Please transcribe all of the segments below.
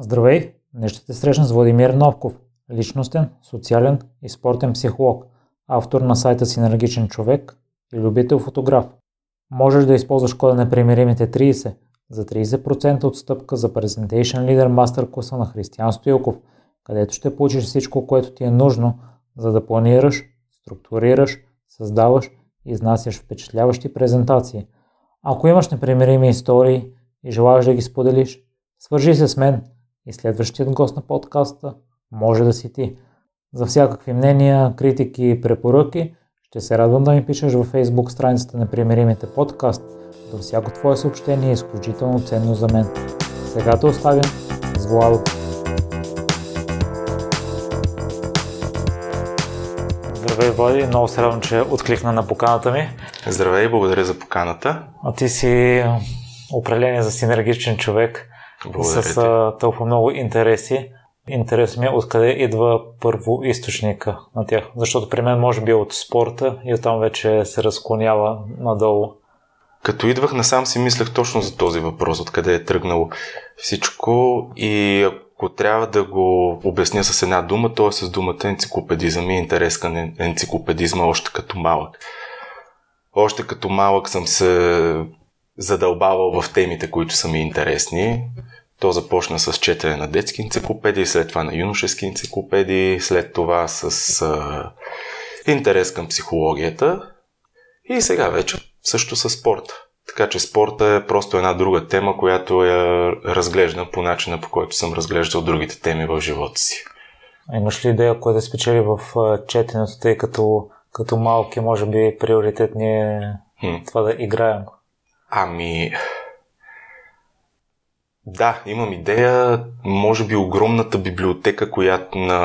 Здравей! Днес ще те срещна с Владимир Новков, личностен, социален и спортен психолог, автор на сайта си Енергичен човек и любител фотограф. Можеш да използваш кода на примиримите 30 за 30% отстъпка за Presentation Leader Master класа на Християн Стоилков, където ще получиш всичко, което ти е нужно, за да планираш, структурираш, създаваш и изнасяш впечатляващи презентации. Ако имаш непримирими истории и желаеш да ги споделиш, свържи се с мен – и следващият гост на подкаста може да си ти. За всякакви мнения, критики и препоръки ще се радвам да ми пишеш във Facebook страницата на Примеримите подкаст. До всяко твое съобщение е изключително ценно за мен. Сега те оставям с Владо. Здравей, Влади. Много се радвам, че откликна на поканата ми. Здравей, благодаря за поканата. А ти си определение за синергичен човек. Благодаря с а, толкова много интереси. Интерес ми е откъде идва първо източника на тях. Защото при мен може би е от спорта и оттам вече се разклонява надолу. Като идвах насам си мислех точно за този въпрос, откъде е тръгнало всичко и ако трябва да го обясня с една дума, то е с думата енциклопедизъм и интерес към енциклопедизма още като малък. Още като малък съм се задълбавал в темите, които са ми интересни. То започна с четене на детски енциклопедии, след това на юношески енциклопедии, след това с а, интерес към психологията и сега вече също с спорта. Така че спорта е просто една друга тема, която я разглеждам по начина, по който съм разглеждал другите теми в живота си. А имаш ли идея, кое да спечели в четенето, тъй като, като малки, може би приоритет ни е хм. това да играем? Ами, да, имам идея. Може би огромната библиотека, която на,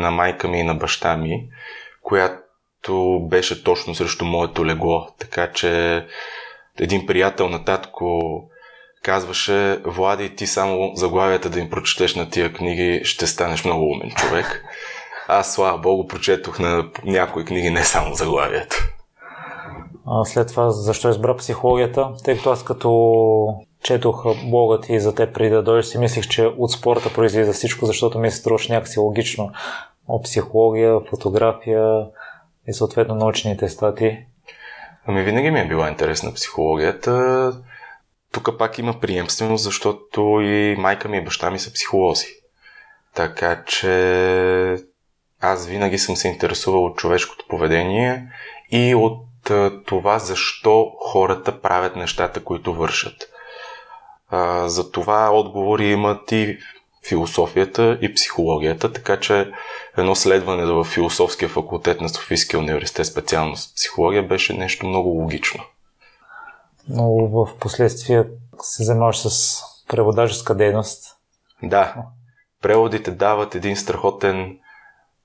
на майка ми и на баща ми, която беше точно срещу моето легло. Така че един приятел на татко казваше, Влади, ти само заглавията да им прочетеш на тия книги, ще станеш много умен човек. Аз, слава богу, прочетох на някои книги, не само заглавията. А след това, защо избра психологията? Тъй като аз като четох блогът ти за теб преди да дойдеш, си мислих, че от спорта произлиза всичко, защото ми се струваше някакси логично. От психология, фотография и съответно научните стати. Ами винаги ми е била интересна психологията. Тук пак има приемственост, защото и майка ми и баща ми са психолози. Така че аз винаги съм се интересувал от човешкото поведение и от това защо хората правят нещата, които вършат. За това отговори имат и философията и психологията, така че едно следване в философския факултет на Софийския университет, специалност психология, беше нещо много логично. Но в последствие се занимаваш с преводаческа дейност. Да. Преводите дават един страхотен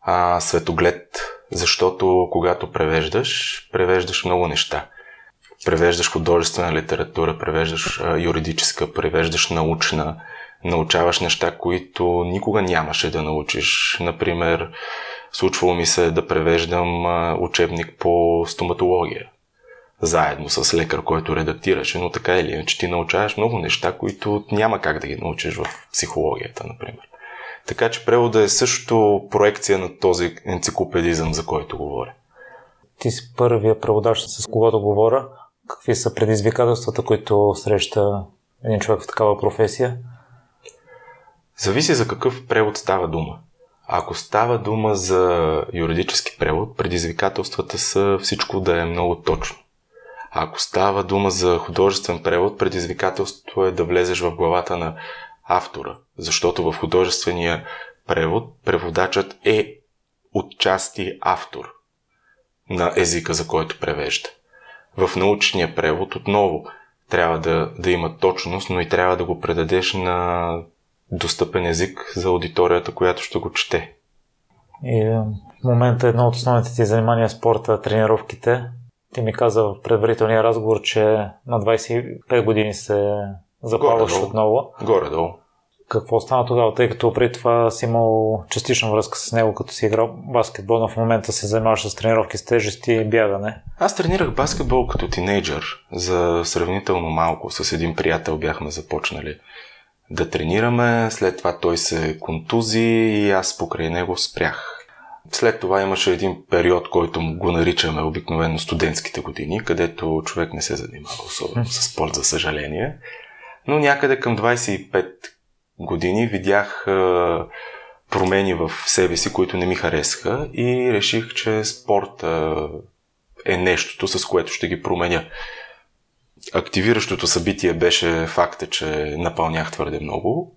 а, светоглед, защото когато превеждаш, превеждаш много неща превеждаш художествена литература, превеждаш а, юридическа, превеждаш научна, научаваш неща, които никога нямаше да научиш. Например, случвало ми се да превеждам учебник по стоматология заедно с лекар, който редактираше, но така или иначе ти научаваш много неща, които няма как да ги научиш в психологията, например. Така че превода е също проекция на този енциклопедизъм, за който говоря. Ти си първия преводач, с когото говоря. Какви са предизвикателствата, които среща един човек в такава професия? Зависи за какъв превод става дума. Ако става дума за юридически превод, предизвикателствата са всичко да е много точно. Ако става дума за художествен превод, предизвикателството е да влезеш в главата на автора, защото в художествения превод преводачът е отчасти автор на езика, за който превежда. В научния превод отново трябва да, да има точност, но и трябва да го предадеш на достъпен език за аудиторията, която ще го чете. И е, в момента едно от основните ти занимания е спорта, тренировките. Ти ми каза в предварителния разговор, че на 25 години се запаваш Горе-долу. отново. Горе-долу. Какво стана тогава, тъй като преди това си имал частична връзка с него, като си играл баскетбол, но в момента се занимаваш с тренировки с тежести и бягане? Аз тренирах баскетбол като тинейджър, за сравнително малко. С един приятел бяхме започнали да тренираме, след това той се контузи и аз покрай него спрях. След това имаше един период, който го наричаме обикновено студентските години, където човек не се занимава особено с спорт, за съжаление. Но някъде към 25 години видях промени в себе си, които не ми харесаха и реших, че спорта е нещото, с което ще ги променя. Активиращото събитие беше факта, че напълнях твърде много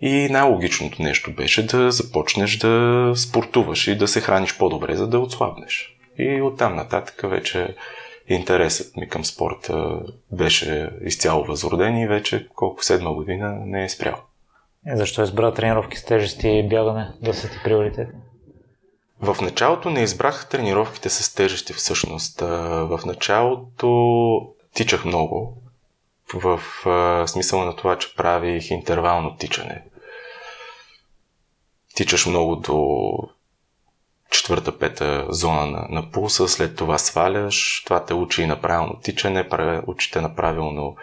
и най-логичното нещо беше да започнеш да спортуваш и да се храниш по-добре, за да отслабнеш. И оттам нататък вече интересът ми към спорта беше изцяло възроден и вече колко седма година не е спрял. Е, защо избра тренировки с тежести и бягане да са ти приоритетни? В началото не избрах тренировките с тежести всъщност. В началото тичах много, в смисъл на това, че правих интервално тичане. Тичаш много до четвърта-пета зона на, на пулса, след това сваляш, това те учи и на правилно тичане, учите на правилно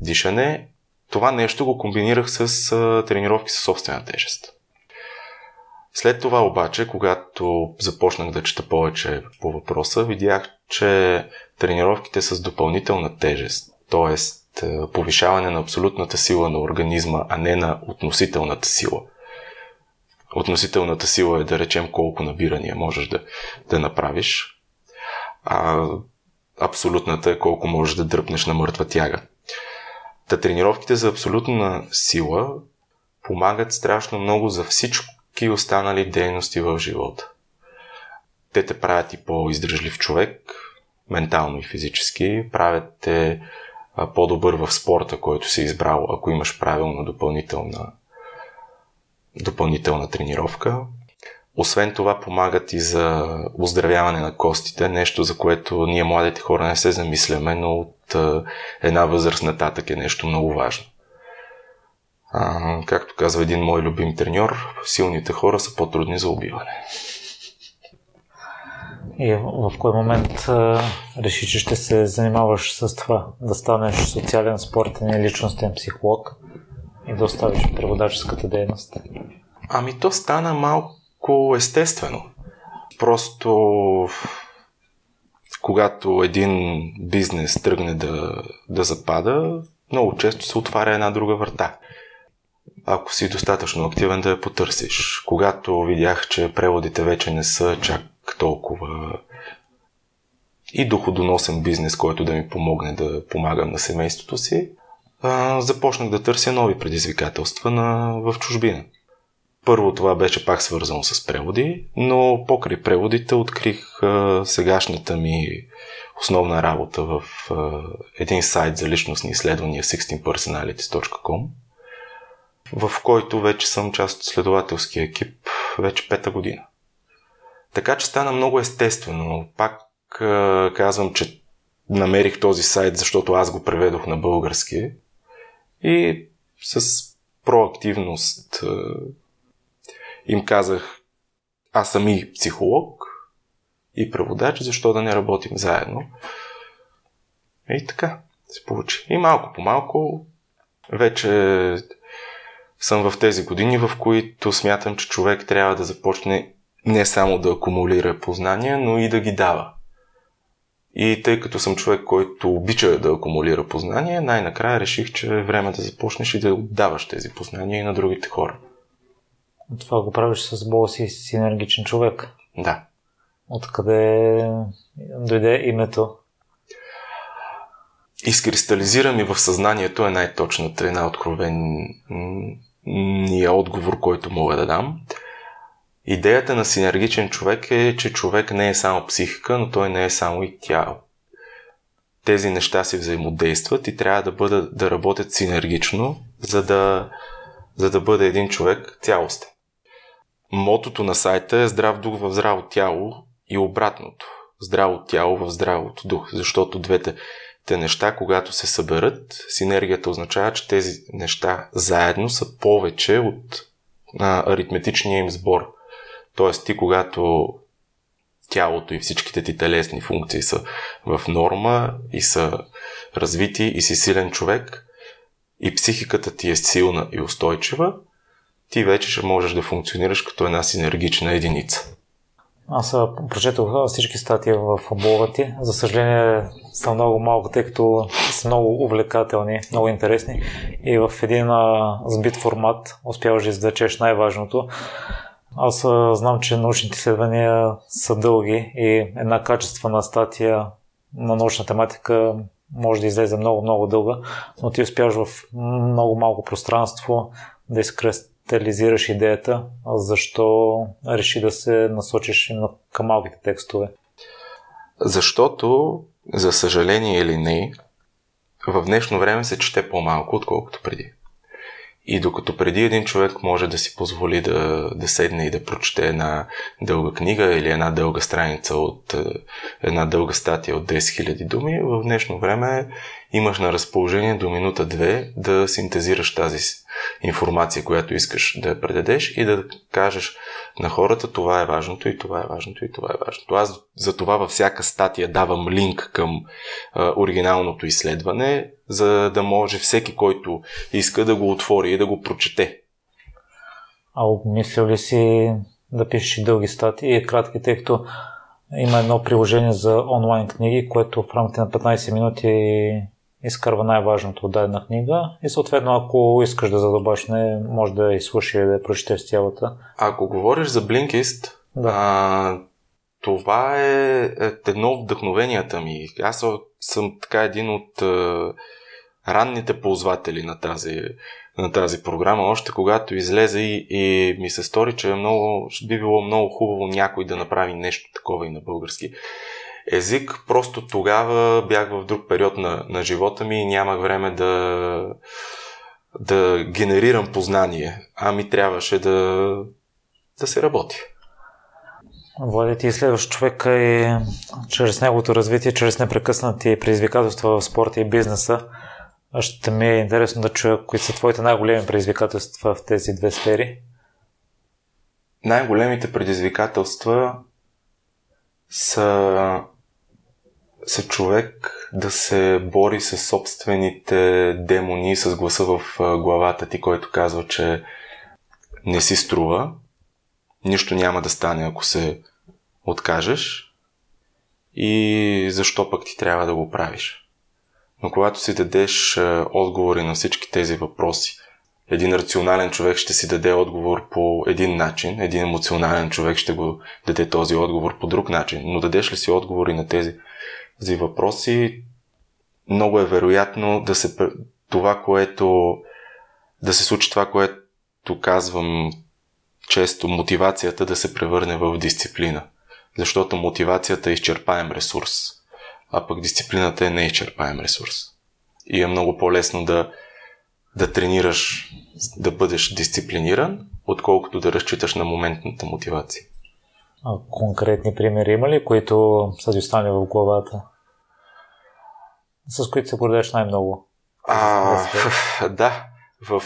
дишане. Това нещо го комбинирах с а, тренировки с собствена тежест. След това обаче, когато започнах да чета повече по въпроса, видях, че тренировките с допълнителна тежест, т.е. повишаване на абсолютната сила на организма, а не на относителната сила. Относителната сила е да речем колко набирания можеш да, да направиш, а абсолютната е колко можеш да дръпнеш на мъртва тяга. Та тренировките за абсолютна сила помагат страшно много за всички останали дейности в живота. Те те правят и по-издръжлив човек, ментално и физически, правят те по-добър в спорта, който си избрал, ако имаш правилно допълнителна, допълнителна тренировка. Освен това помагат и за оздравяване на костите, нещо за което ние младите хора не се замисляме, но от една възраст нататък е нещо много важно. А, както казва един мой любим треньор, силните хора са по-трудни за убиване. И в кой момент реши, че ще се занимаваш с това? Да станеш социален, спортен и личностен психолог и да оставиш преводаческата дейност? Ами то стана малко естествено. Просто когато един бизнес тръгне да, да запада, много често се отваря една друга врата. Ако си достатъчно активен да я потърсиш. Когато видях, че преводите вече не са чак толкова и доходоносен бизнес, който да ми помогне да помагам на семейството си, започнах да търся нови предизвикателства на, в чужбина. Първо това беше пак свързано с преводи, но покрай преводите открих а, сегашната ми основна работа в а, един сайт за личностни изследвания 16personalities.com, в който вече съм част от следователския екип вече пета година. Така че стана много естествено. Пак а, казвам, че намерих този сайт, защото аз го преведох на български и с проактивност им казах, аз съм и психолог, и преводач, защо да не работим заедно. И така се получи. И малко по малко вече съм в тези години, в които смятам, че човек трябва да започне не само да акумулира познания, но и да ги дава. И тъй като съм човек, който обича да акумулира познания, най-накрая реших, че е време да започнеш и да отдаваш тези познания и на другите хора. Това го правиш с Бога си си енергичен човек. Да. Откъде дойде името? Изкристализира ми в съзнанието е най-точната, най-откровения отговор, който мога да дам. Идеята на синергичен човек е, че човек не е само психика, но той не е само и тяло. Тези неща си взаимодействат и трябва да, бъдат, да работят синергично, за да, за да бъде един човек цялостен. Мотото на сайта е здрав дух в здраво тяло и обратното. Здраво тяло в здравото дух, защото двете те неща, когато се съберат, синергията означава, че тези неща заедно са повече от а, аритметичния им сбор. Тоест ти, когато тялото и всичките ти телесни функции са в норма и са развити и си силен човек, и психиката ти е силна и устойчива, ти вече ще можеш да функционираш като една синергична единица. Аз прочетох всички статии в блога ти. За съжаление са много малко, тъй като са много увлекателни, много интересни. И в един сбит формат успяваш да извлечеш най-важното. Аз знам, че научните изследвания са дълги и една качествена статия на научна тематика може да излезе много-много дълга, но ти успяваш в много малко пространство да изкристализираш идеята. Защо реши да се насочиш именно към малките текстове? Защото, за съжаление или не, в днешно време се чете по-малко, отколкото преди. И докато преди един човек може да си позволи да, да седне и да прочете една дълга книга или една дълга страница от е, една дълга статия от 10 000 думи, в днешно време имаш на разположение до минута-две да синтезираш тази информация, която искаш да я предадеш и да кажеш на хората това е важното и това е важното и това е важното. Аз за това във всяка статия давам линк към а, оригиналното изследване, за да може всеки, който иска да го отвори и да го прочете. А обмисля ли си да пишеш и дълги статии и кратки, тъй като има едно приложение за онлайн книги, което в рамките на 15 минути изкарва най-важното от дадена книга и съответно ако искаш да задълбаш не, може да изслушаш или да я прочетеш цялата. Ако говориш за Blinkist, да. а, това е, е едно от вдъхновенията ми. Аз съм така един от а, ранните ползватели на тази, на тази програма, още когато излезе и, и ми се стори, че е много, би било много хубаво някой да направи нещо такова и на български език. Просто тогава бях в друг период на, на живота ми и нямах време да, да генерирам познание, а ми трябваше да, да се работи. Влади, ти изследваш човека и чрез неговото развитие, чрез непрекъснати предизвикателства в спорта и бизнеса. Ще ми е интересно да чуя кои са твоите най-големи предизвикателства в тези две сфери. Най-големите предизвикателства са се човек да се бори с собствените демони, с гласа в главата ти, който казва, че не си струва, нищо няма да стане, ако се откажеш и защо пък ти трябва да го правиш. Но когато си дадеш отговори на всички тези въпроси, един рационален човек ще си даде отговор по един начин, един емоционален човек ще го даде този отговор по друг начин. Но дадеш ли си отговори на тези тези въпроси, много е вероятно да се това, което да се случи това, което казвам често, мотивацията да се превърне в дисциплина. Защото мотивацията е изчерпаем ресурс, а пък дисциплината е неизчерпаем ресурс. И е много по-лесно да, да тренираш, да бъдеш дисциплиниран, отколкото да разчиташ на моментната мотивация. А конкретни примери има ли, които са ти останали в главата? С които се гордееш най-много? А, да, в,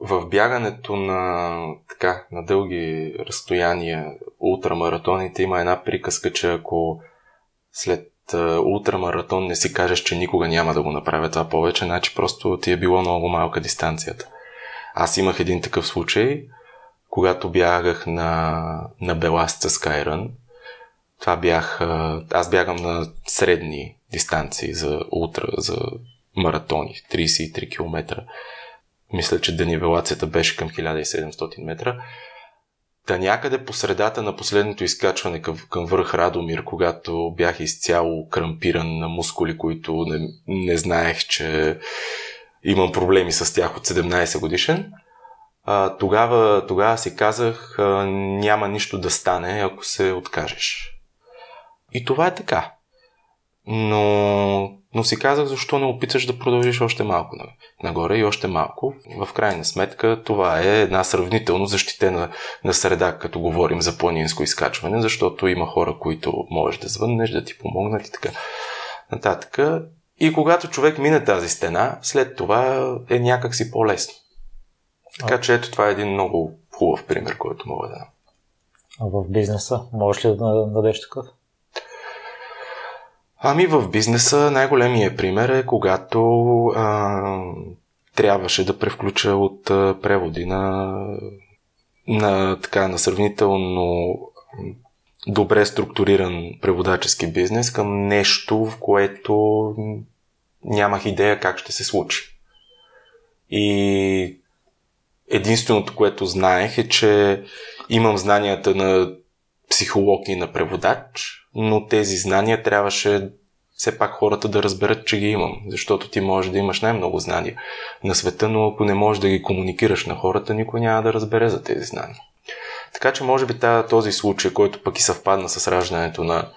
в бягането на, така, на дълги разстояния, ултрамаратоните, има една приказка, че ако след ултрамаратон не си кажеш, че никога няма да го направя това повече, значи просто ти е било много малка дистанцията. Аз имах един такъв случай, когато бягах на, на Беласца Скайрън. Това бях, аз бягам на средни дистанции за ултра, за маратони, 33 км. Мисля, че денивелацията беше към 1700 метра. Та някъде по средата на последното изкачване към, към върх Радомир, когато бях изцяло крампиран на мускули, които не, не знаех, че имам проблеми с тях от 17 годишен, а, тогава, тогава си казах, а, няма нищо да стане, ако се откажеш. И това е така. Но, но си казах, защо не опиташ да продължиш още малко нагоре и още малко. В крайна сметка това е една сравнително защитена на среда, като говорим за планинско изкачване, защото има хора, които можеш да звъннеш, да ти помогнат и така нататък. И когато човек мине тази стена, след това е някакси по-лесно. Така че ето това е един много хубав пример, който мога да А в бизнеса можеш ли да дадеш такъв? Ами в бизнеса най-големият пример е когато а, трябваше да превключа от а, преводи на, на, така, на сравнително добре структуриран преводачески бизнес към нещо, в което нямах идея как ще се случи. И единственото, което знаех е, че имам знанията на психолог и на преводач, но тези знания трябваше все пак хората да разберат, че ги имам. Защото ти можеш да имаш най-много знания на света, но ако не можеш да ги комуникираш на хората, никой няма да разбере за тези знания. Така че може би този случай, който пък и съвпадна с раждането на,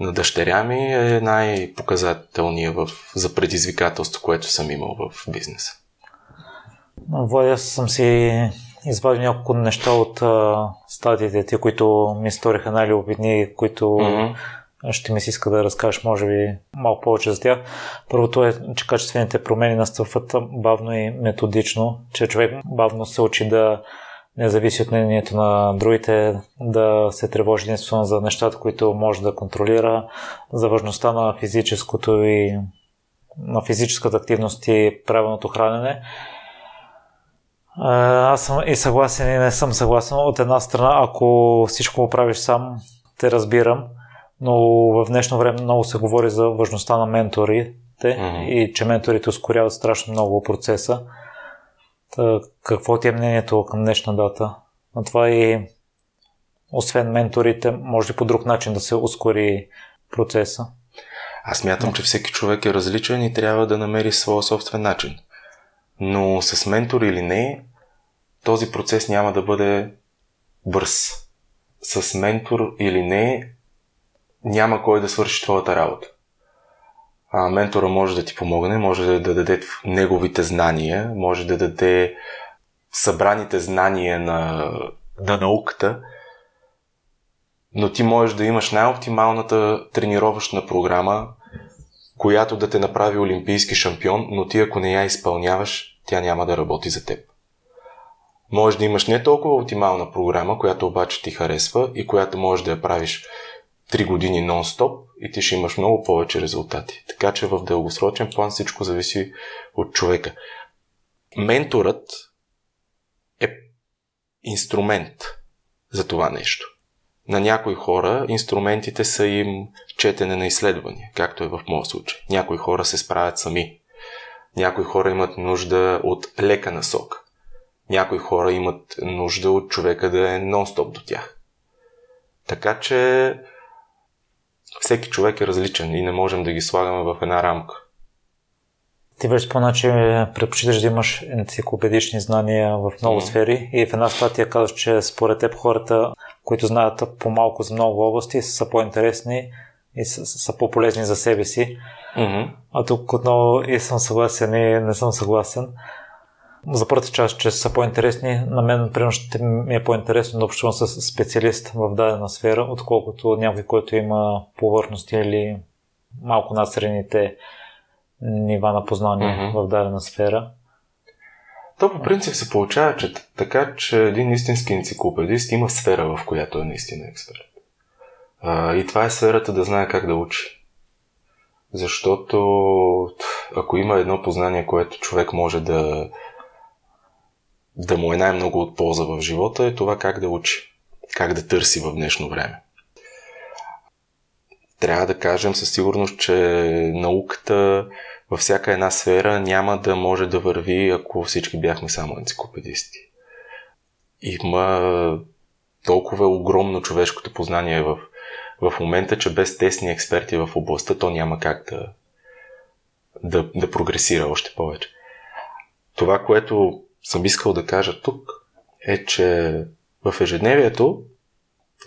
на дъщеря ми, е най-показателният за предизвикателство, което съм имал в бизнеса. Владя, съм си извадил няколко неща от а, стадиите ти, които ми сториха най-любопитни, които mm-hmm. ще ми се иска да разкажеш, може би, малко повече за тях. Първото е, че качествените промени настъпват бавно и методично, че човек бавно се учи да не зависи от мнението на другите, да се тревожи единствено за нещата, които може да контролира, за важността на физическото и на физическата активност и правилното хранене. Аз съм и съгласен и не съм съгласен. От една страна, ако всичко го правиш сам, те разбирам, но в днешно време много се говори за важността на менторите mm-hmm. и че менторите ускоряват страшно много процеса. Та, какво ти е мнението към днешна дата? На това и освен менторите, може ли по друг начин да се ускори процеса? Аз мятам, че всеки човек е различен и трябва да намери своя собствен начин. Но с ментор или не, този процес няма да бъде бърз. С ментор или не, няма кой да свърши твоята работа. А, ментора може да ти помогне, може да, да даде неговите знания, може да даде събраните знания на, на науката, но ти можеш да имаш най-оптималната тренировъчна програма, която да те направи олимпийски шампион, но ти ако не я изпълняваш, тя няма да работи за теб. Може да имаш не толкова оптимална програма, която обаче ти харесва и която можеш да я правиш 3 години нон-стоп и ти ще имаш много повече резултати. Така че в дългосрочен план всичко зависи от човека. Менторът е инструмент за това нещо. На някои хора инструментите са им четене на изследвания, както е в моят случай. Някои хора се справят сами. Някои хора имат нужда от лека насока. Някои хора имат нужда от човека да е нон-стоп до тях. Така че всеки човек е различен и не можем да ги слагаме в една рамка. Ти вече спомена, че предпочиташ да имаш енциклопедични знания в много mm. сфери и в една статия казваш, че според теб хората, които знаят по-малко за много области, са по-интересни и са, са по-полезни за себе си. Mm-hmm. А тук отново и съм съгласен и не съм съгласен. За първата част, че са по-интересни, на мен, примерно, ще ми е по-интересно да общувам с специалист в дадена сфера, отколкото някой, който има повърхности или малко над средните нива на познание mm-hmm. в дадена сфера. То по принцип се получава, че така, че един истински енциклопедист има сфера, в която е наистина експерт. А, и това е сферата да знае как да учи. Защото ако има едно познание, което човек може да, да му е най-много от полза в живота, е това как да учи, как да търси в днешно време. Трябва да кажем със сигурност, че науката във всяка една сфера няма да може да върви, ако всички бяхме само енциклопедисти. Има толкова огромно човешкото познание в, в момента, че без тесни експерти в областта то няма как да, да, да прогресира още повече. Това, което съм искал да кажа тук, е, че в ежедневието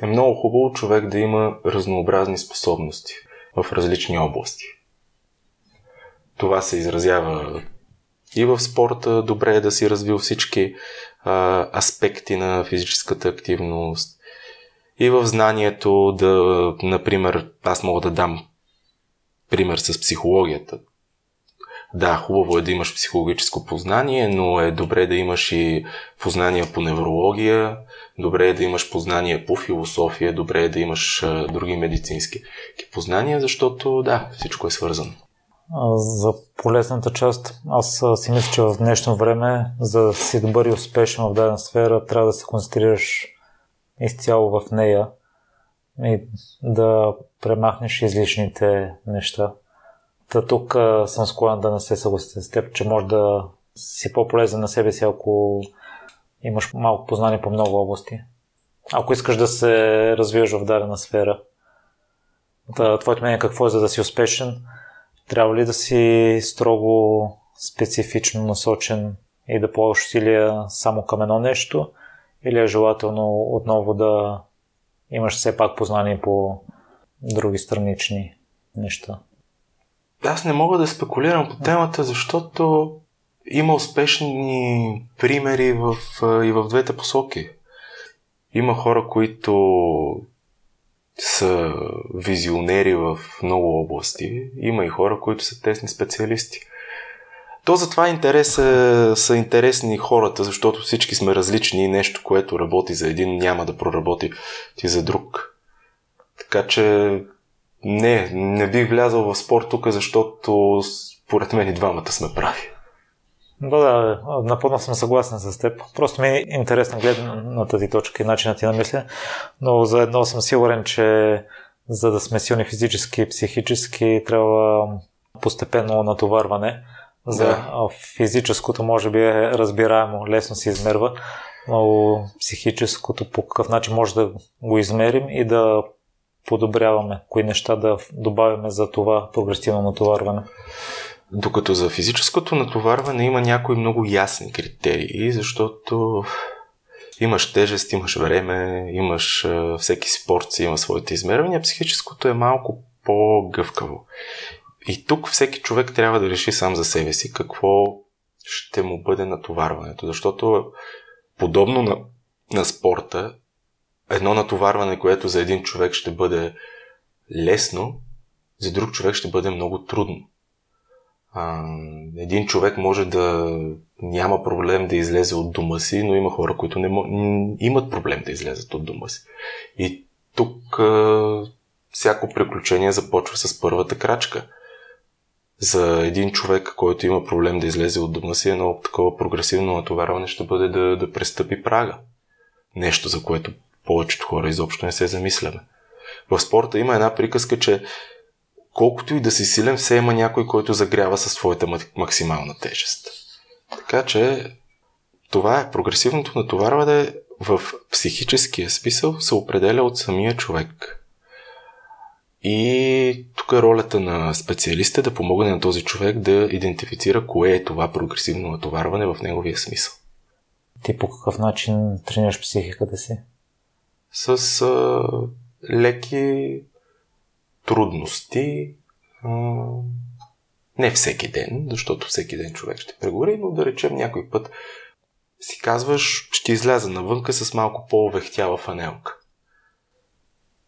е много хубаво човек да има разнообразни способности в различни области. Това се изразява и в спорта, добре е да си развил всички а, аспекти на физическата активност, и в знанието да, например, аз мога да дам пример с психологията. Да, хубаво е да имаш психологическо познание, но е добре да имаш и познания по неврология, добре е да имаш познания по философия, добре е да имаш други медицински познания, защото да, всичко е свързано. За полезната част, аз си мисля, че в днешно време, за да си добър и успешен в дадена сфера, трябва да се концентрираш изцяло в нея и да премахнеш излишните неща. Та тук а, съм склонен да не се съглася с теб, че може да си по-полезен на себе си, ако имаш малко познание по много области. Ако искаш да се развиваш в дадена сфера. Та, твоето мнение какво е за да си успешен? Трябва ли да си строго специфично насочен и да полагаш усилия само към едно нещо? Или е желателно отново да имаш все пак познание по други странични неща? Аз не мога да спекулирам по темата, защото има успешни примери в, и в двете посоки. Има хора, които са визионери в много области. Има и хора, които са тесни специалисти. То затова интерес е, са интересни хората, защото всички сме различни и нещо, което работи за един, няма да проработи ти за друг. Така че не, не бих влязал в спорт тук, защото според мен и двамата сме прави. Да, да, напълно съм съгласен с теб. Просто ми е интересна гледна тази точка и начина ти на мисля, но заедно съм сигурен, че за да сме силни физически и психически, трябва постепенно натоварване. За да. физическото може би е разбираемо, лесно се измерва, но психическото по какъв начин може да го измерим и да подобряваме, кои неща да добавяме за това прогресивно натоварване. Докато за физическото натоварване има някои много ясни критерии, защото имаш тежест, имаш време, имаш всеки спорт си има своите измервания, психическото е малко по-гъвкаво. И тук всеки човек трябва да реши сам за себе си какво ще му бъде натоварването, защото подобно на, на спорта, едно натоварване, което за един човек ще бъде лесно, за друг човек ще бъде много трудно. А, един човек може да няма проблем да излезе от дома си, но има хора, които не имат проблем да излезат от дома си. И тук а, всяко приключение започва с първата крачка. За един човек, който има проблем да излезе от дома си, едно такова прогресивно натоварване ще бъде да, да престъпи прага. Нещо, за което повечето хора изобщо не се замисляме. В спорта има една приказка, че колкото и да си силен, все има някой, който загрява със своята максимална тежест. Така че това е прогресивното натоварване в психическия смисъл се определя от самия човек. И тук е ролята на специалиста да помогне на този човек да идентифицира кое е това прогресивно натоварване в неговия смисъл. Ти по какъв начин тренираш психиката си? С а, леки трудности. А, не всеки ден, защото всеки ден човек ще прегори, но да речем някой път си казваш, ще изляза навънка с малко по-овехтяла фанелка.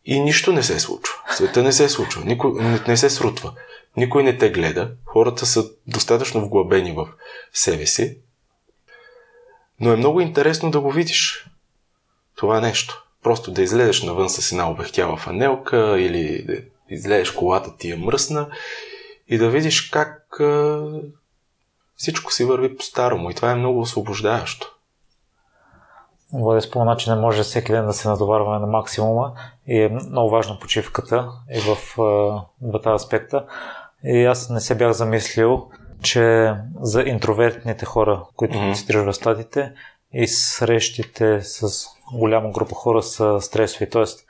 И нищо не се случва. Света не се случва. Никой не, не се срутва. Никой не те гледа. Хората са достатъчно вглъбени в себе си. Но е много интересно да го видиш. Това нещо. Просто да излезеш навън с една обехтяла фанелка или да излезеш колата ти е мръсна и да видиш как а, всичко си върви по-старому и това е много освобождаващо. Влади спомена, че не може всеки ден да се натоварваме на максимума и е много важна почивката и в двата аспекта. И аз не се бях замислил, че за интровертните хора, които mm-hmm. цитираш в статите и срещите с голяма група хора са стресови. Тоест,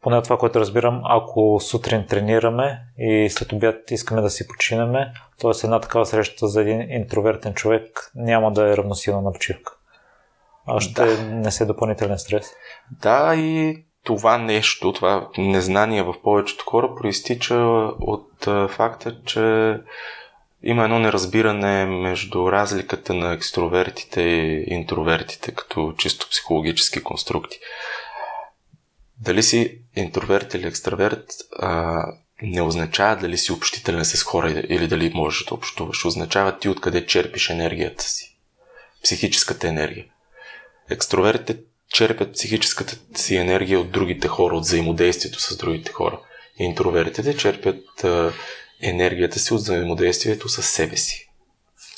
поне това, което разбирам, ако сутрин тренираме и след обяд искаме да си починеме, т.е. една такава среща за един интровертен човек няма да е равносилна на почивка. А ще да. несе допълнителен стрес. Да, и това нещо, това незнание в повечето хора проистича от факта, че има едно неразбиране между разликата на екстровертите и интровертите като чисто психологически конструкти. Дали си интроверт или екстраверт, а, не означава дали си общителен с хора или дали можеш да общуваш. Означава ти откъде черпиш енергията си. Психическата енергия. Екстровертите черпят психическата си енергия от другите хора, от взаимодействието с другите хора. Интровертите черпят а, енергията си от взаимодействието с себе си.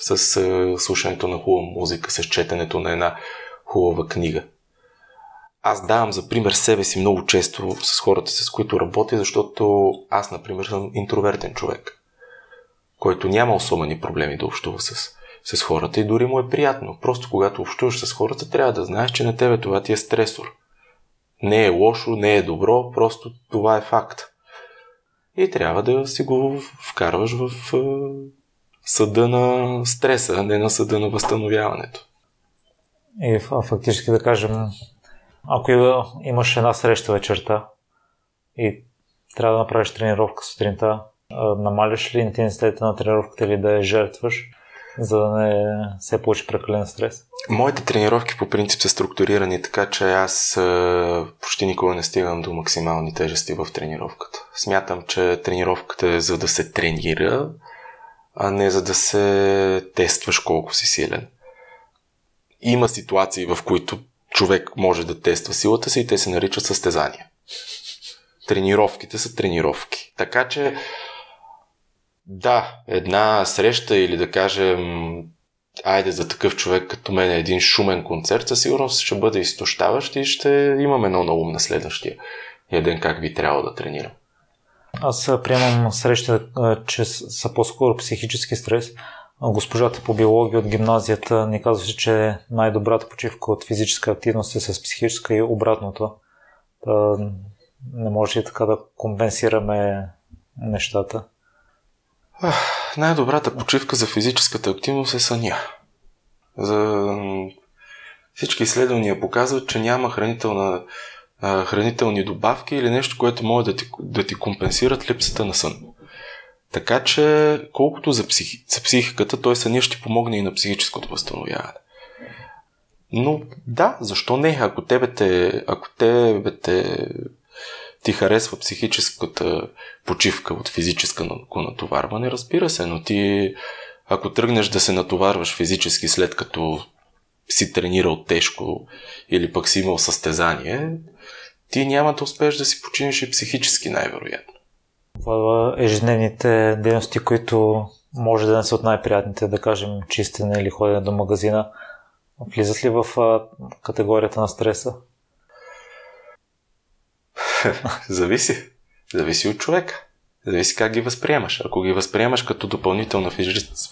С а, слушането на хубава музика, с четенето на една хубава книга. Аз давам за пример себе си много често с хората, с които работя, защото аз, например, съм интровертен човек, който няма особени проблеми да общува с, с хората и дори му е приятно. Просто когато общуваш с хората, трябва да знаеш, че на тебе това ти е стресор. Не е лошо, не е добро, просто това е факт. И трябва да си го вкарваш в съда на стреса, а не на съда на възстановяването. И фактически да кажем, ако имаш една среща вечерта и трябва да направиш тренировка сутринта, намаляш ли интенситета на тренировката или да я жертваш, за да не се получи прекален стрес? Моите тренировки по принцип са структурирани така, че аз почти никога не стигам до максимални тежести в тренировката. Смятам, че тренировката е за да се тренира, а не за да се тестваш колко си силен. Има ситуации, в които човек може да тества силата си и те се наричат състезания. Тренировките са тренировки. Така че, да, една среща или да кажем, айде за такъв човек като мен е един шумен концерт, със сигурност ще бъде изтощаващ и ще имаме едно на ум на следващия ден как ви трябва да тренирам. Аз приемам среща, че са по-скоро психически стрес, Госпожата по биология от гимназията ни казваше, че най-добрата почивка от физическа активност е с психическа и обратното. Не може и така да компенсираме нещата. Най-добрата почивка за физическата активност е съня. За... Всички изследвания показват, че няма хранителна, хранителни добавки или нещо, което може да ти, да ти компенсират липсата на сън. Така че, колкото за, психи, за психиката, той съня ще помогне и на психическото възстановяване. Но да, защо не? Ако тебе те, ако тебе те, ти харесва психическата почивка от физическа натоварване, разбира се, но ти ако тръгнеш да се натоварваш физически след като си тренирал тежко или пък си имал състезание, ти няма да успееш да си починиш и психически най-вероятно в ежедневните дейности, които може да не са от най-приятните, да кажем чистене или ходене до магазина, влизат ли в категорията на стреса? Зависи. Зависи от човека. Зависи как ги възприемаш. Ако ги възприемаш като допълнителна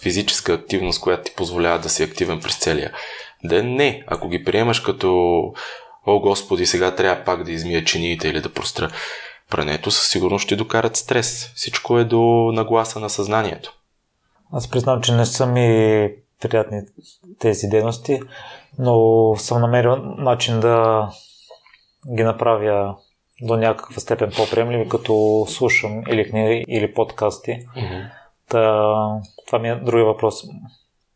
физическа активност, която ти позволява да си активен през целия ден, не. Ако ги приемаш като О, Господи, сега трябва пак да измия чиниите или да простра прането със сигурност ще докарат стрес. Всичко е до нагласа на съзнанието. Аз признавам, че не са ми приятни тези дейности, но съм намерил начин да ги направя до някаква степен по-приемливи, като слушам или книги, или подкасти. Mm-hmm. Та, това ми е другия въпрос.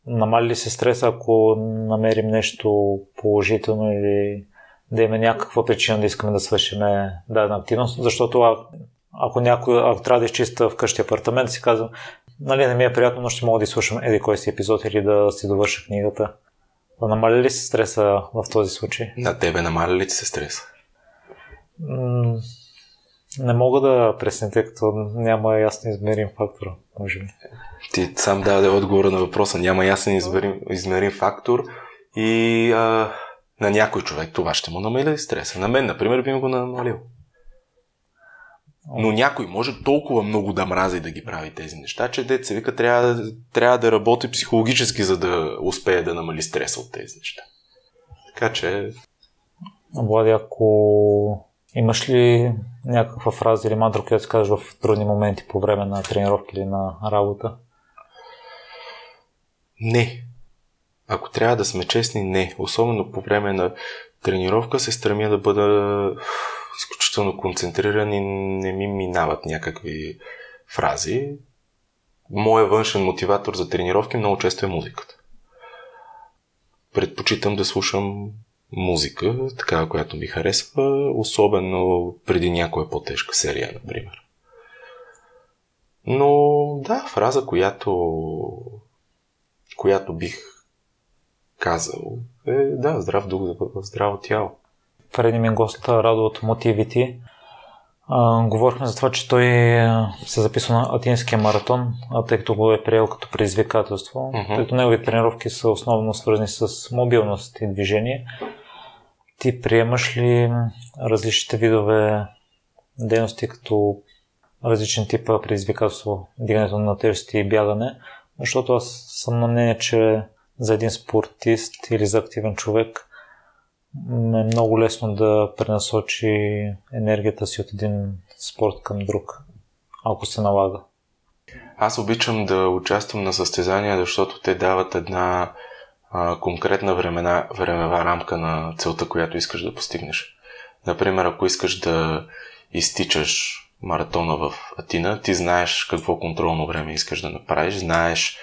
Намали ли се стрес, ако намерим нещо положително или да има някаква причина да искаме да свършим дадена активност, защото а, ако някой, ако трябва да изчиста вкъщи апартамент, си казвам, нали не ми е приятно, но ще мога да изслушам еди кой си епизод или да си довърша книгата. Да намаля ли се стреса в този случай? На тебе намаля ли се стреса? М- не мога да пресня, тъй като няма ясно измерим фактор, може би. Ти сам даде отговора на въпроса. Няма ясен измерим, измерим фактор и а, на някой човек това ще му намали стреса. На мен, например, би ми го намалил. Но някой може толкова много да мрази да ги прави тези неща, че деца вика трябва, трябва да работи психологически, за да успее да намали стреса от тези неща. Така че... Влади, ако имаш ли някаква фраза или мантра, която си кажеш в трудни моменти по време на тренировки или на работа? Не. Ако трябва да сме честни, не. Особено по време на тренировка се стремя да бъда изключително концентриран и не ми минават някакви фрази. Моя външен мотиватор за тренировки много често е музиката. Предпочитам да слушам музика, такава, която ми харесва, особено преди някоя по-тежка серия, например. Но да, фраза, която, която бих казал е да, здрав дух, здраво тяло. Преди ми гост Радо от мотивите а, говорихме за това, че той се записва на Атинския маратон, а тъй като го е приел като предизвикателство, uh-huh. тъй като неговите тренировки са основно свързани с мобилност и движение. Ти приемаш ли различните видове дейности като различен тип предизвикателство, дигането на тежести и бягане? Защото аз съм на мнение, че за един спортист или за активен човек е много лесно да пренасочи енергията си от един спорт към друг, ако се налага. Аз обичам да участвам на състезания, защото те дават една а, конкретна времена, времева рамка на целта, която искаш да постигнеш. Например, ако искаш да изтичаш маратона в Атина, ти знаеш какво контролно време искаш да направиш, знаеш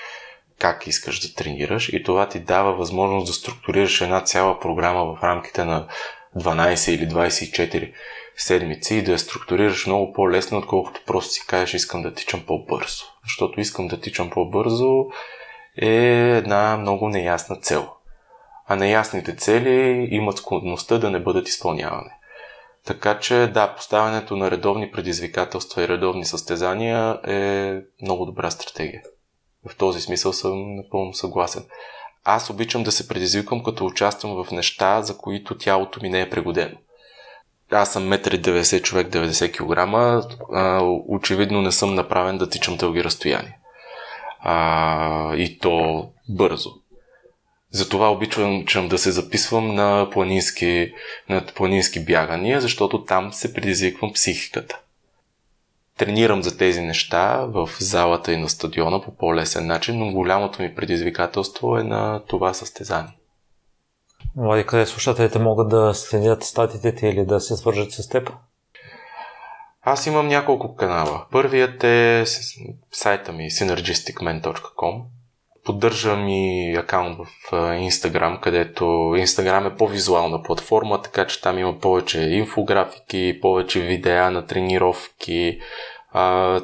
как искаш да тренираш и това ти дава възможност да структурираш една цяла програма в рамките на 12 или 24 седмици и да я структурираш много по-лесно, отколкото просто си кажеш искам да тичам по-бързо. Защото искам да тичам по-бързо е една много неясна цел. А неясните цели имат склонността да не бъдат изпълнявани. Така че да, поставянето на редовни предизвикателства и редовни състезания е много добра стратегия. В този смисъл съм напълно съгласен. Аз обичам да се предизвиквам, като участвам в неща, за които тялото ми не е пригодено. Аз съм 1,90 човек, 90 кг. Очевидно не съм направен да тичам дълги разстояния. А, и то бързо. Затова обичам да се записвам на планински, на планински бягания, защото там се предизвиквам психиката тренирам за тези неща в залата и на стадиона по по-лесен начин, но голямото ми предизвикателство е на това състезание. Влади, къде слушателите могат да следят статите ти или да се свържат с теб? Аз имам няколко канала. Първият е сайта ми synergisticman.com. Поддържам и акаунт в Instagram, където Instagram е по-визуална платформа, така че там има повече инфографики, повече видеа на тренировки,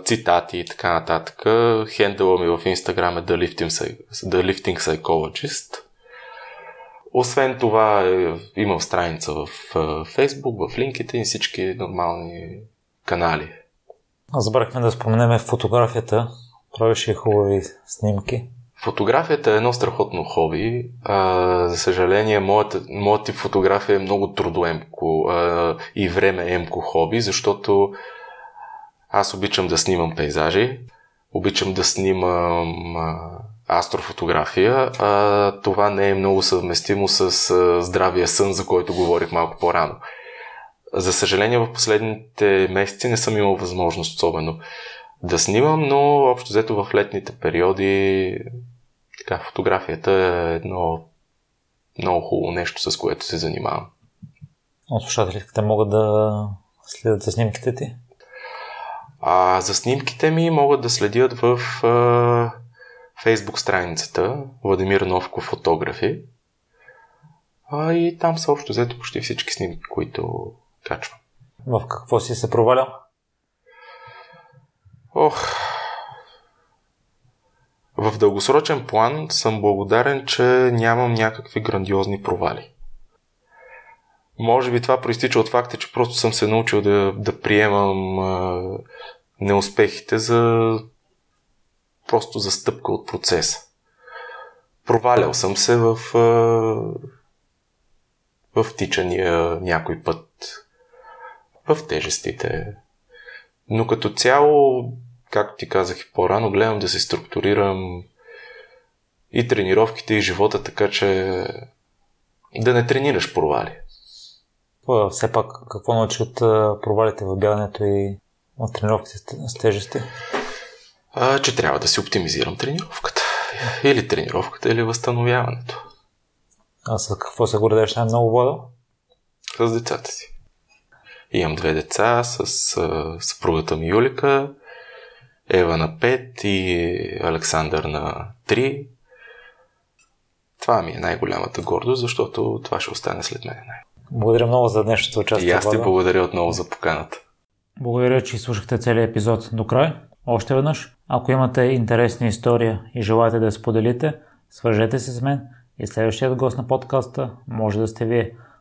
цитати и така нататък. Хендъла ми в Instagram е The Lifting, The Lifting Psychologist. Освен това, е, имам страница в Facebook, в и всички нормални канали. Забрахме да споменеме фотографията. Правиш и хубави снимки. Фотографията е едно страхотно хоби. А, за съжаление, моята, моят тип фотография е много трудоемко а, и времеемко хоби, защото аз обичам да снимам пейзажи, обичам да снимам а, астрофотография. А, това не е много съвместимо с а, здравия сън, за който говорих малко по-рано. За съжаление, в последните месеци не съм имал възможност особено да снимам, но общо взето в летните периоди така, фотографията е едно много хубаво нещо, с което се занимавам. От слушателите могат да следят за снимките ти? А за снимките ми могат да следят в а, фейсбук страницата Владимир Новко фотографи. А, и там са общо взето почти всички снимки, които качвам. В какво си се провалял? Ох, в дългосрочен план съм благодарен, че нямам някакви грандиозни провали. Може би това проистича от факта, че просто съм се научил да, да приемам а, неуспехите за просто за стъпка от процеса. Провалял съм се в, а, в тичания някой път, в тежестите. Но като цяло както ти казах и по-рано, гледам да се структурирам и тренировките, и живота, така че да не тренираш провали. Все пак, какво научи от провалите в бягането и от тренировките с тежести? А, че трябва да си оптимизирам тренировката. Или тренировката, или възстановяването. А с какво се гордееш най-много, Владо? С децата си. Имам две деца с съпругата ми Юлика Ева на 5 и Александър на 3. Това ми е най-голямата гордост, защото това ще остане след мен. Благодаря много за днешното участие. И аз ти благодаря отново за поканата. Благодаря, че слушахте целият епизод до край. Още веднъж, ако имате интересна история и желаете да я споделите, свържете се с мен и следващият гост на подкаста може да сте вие.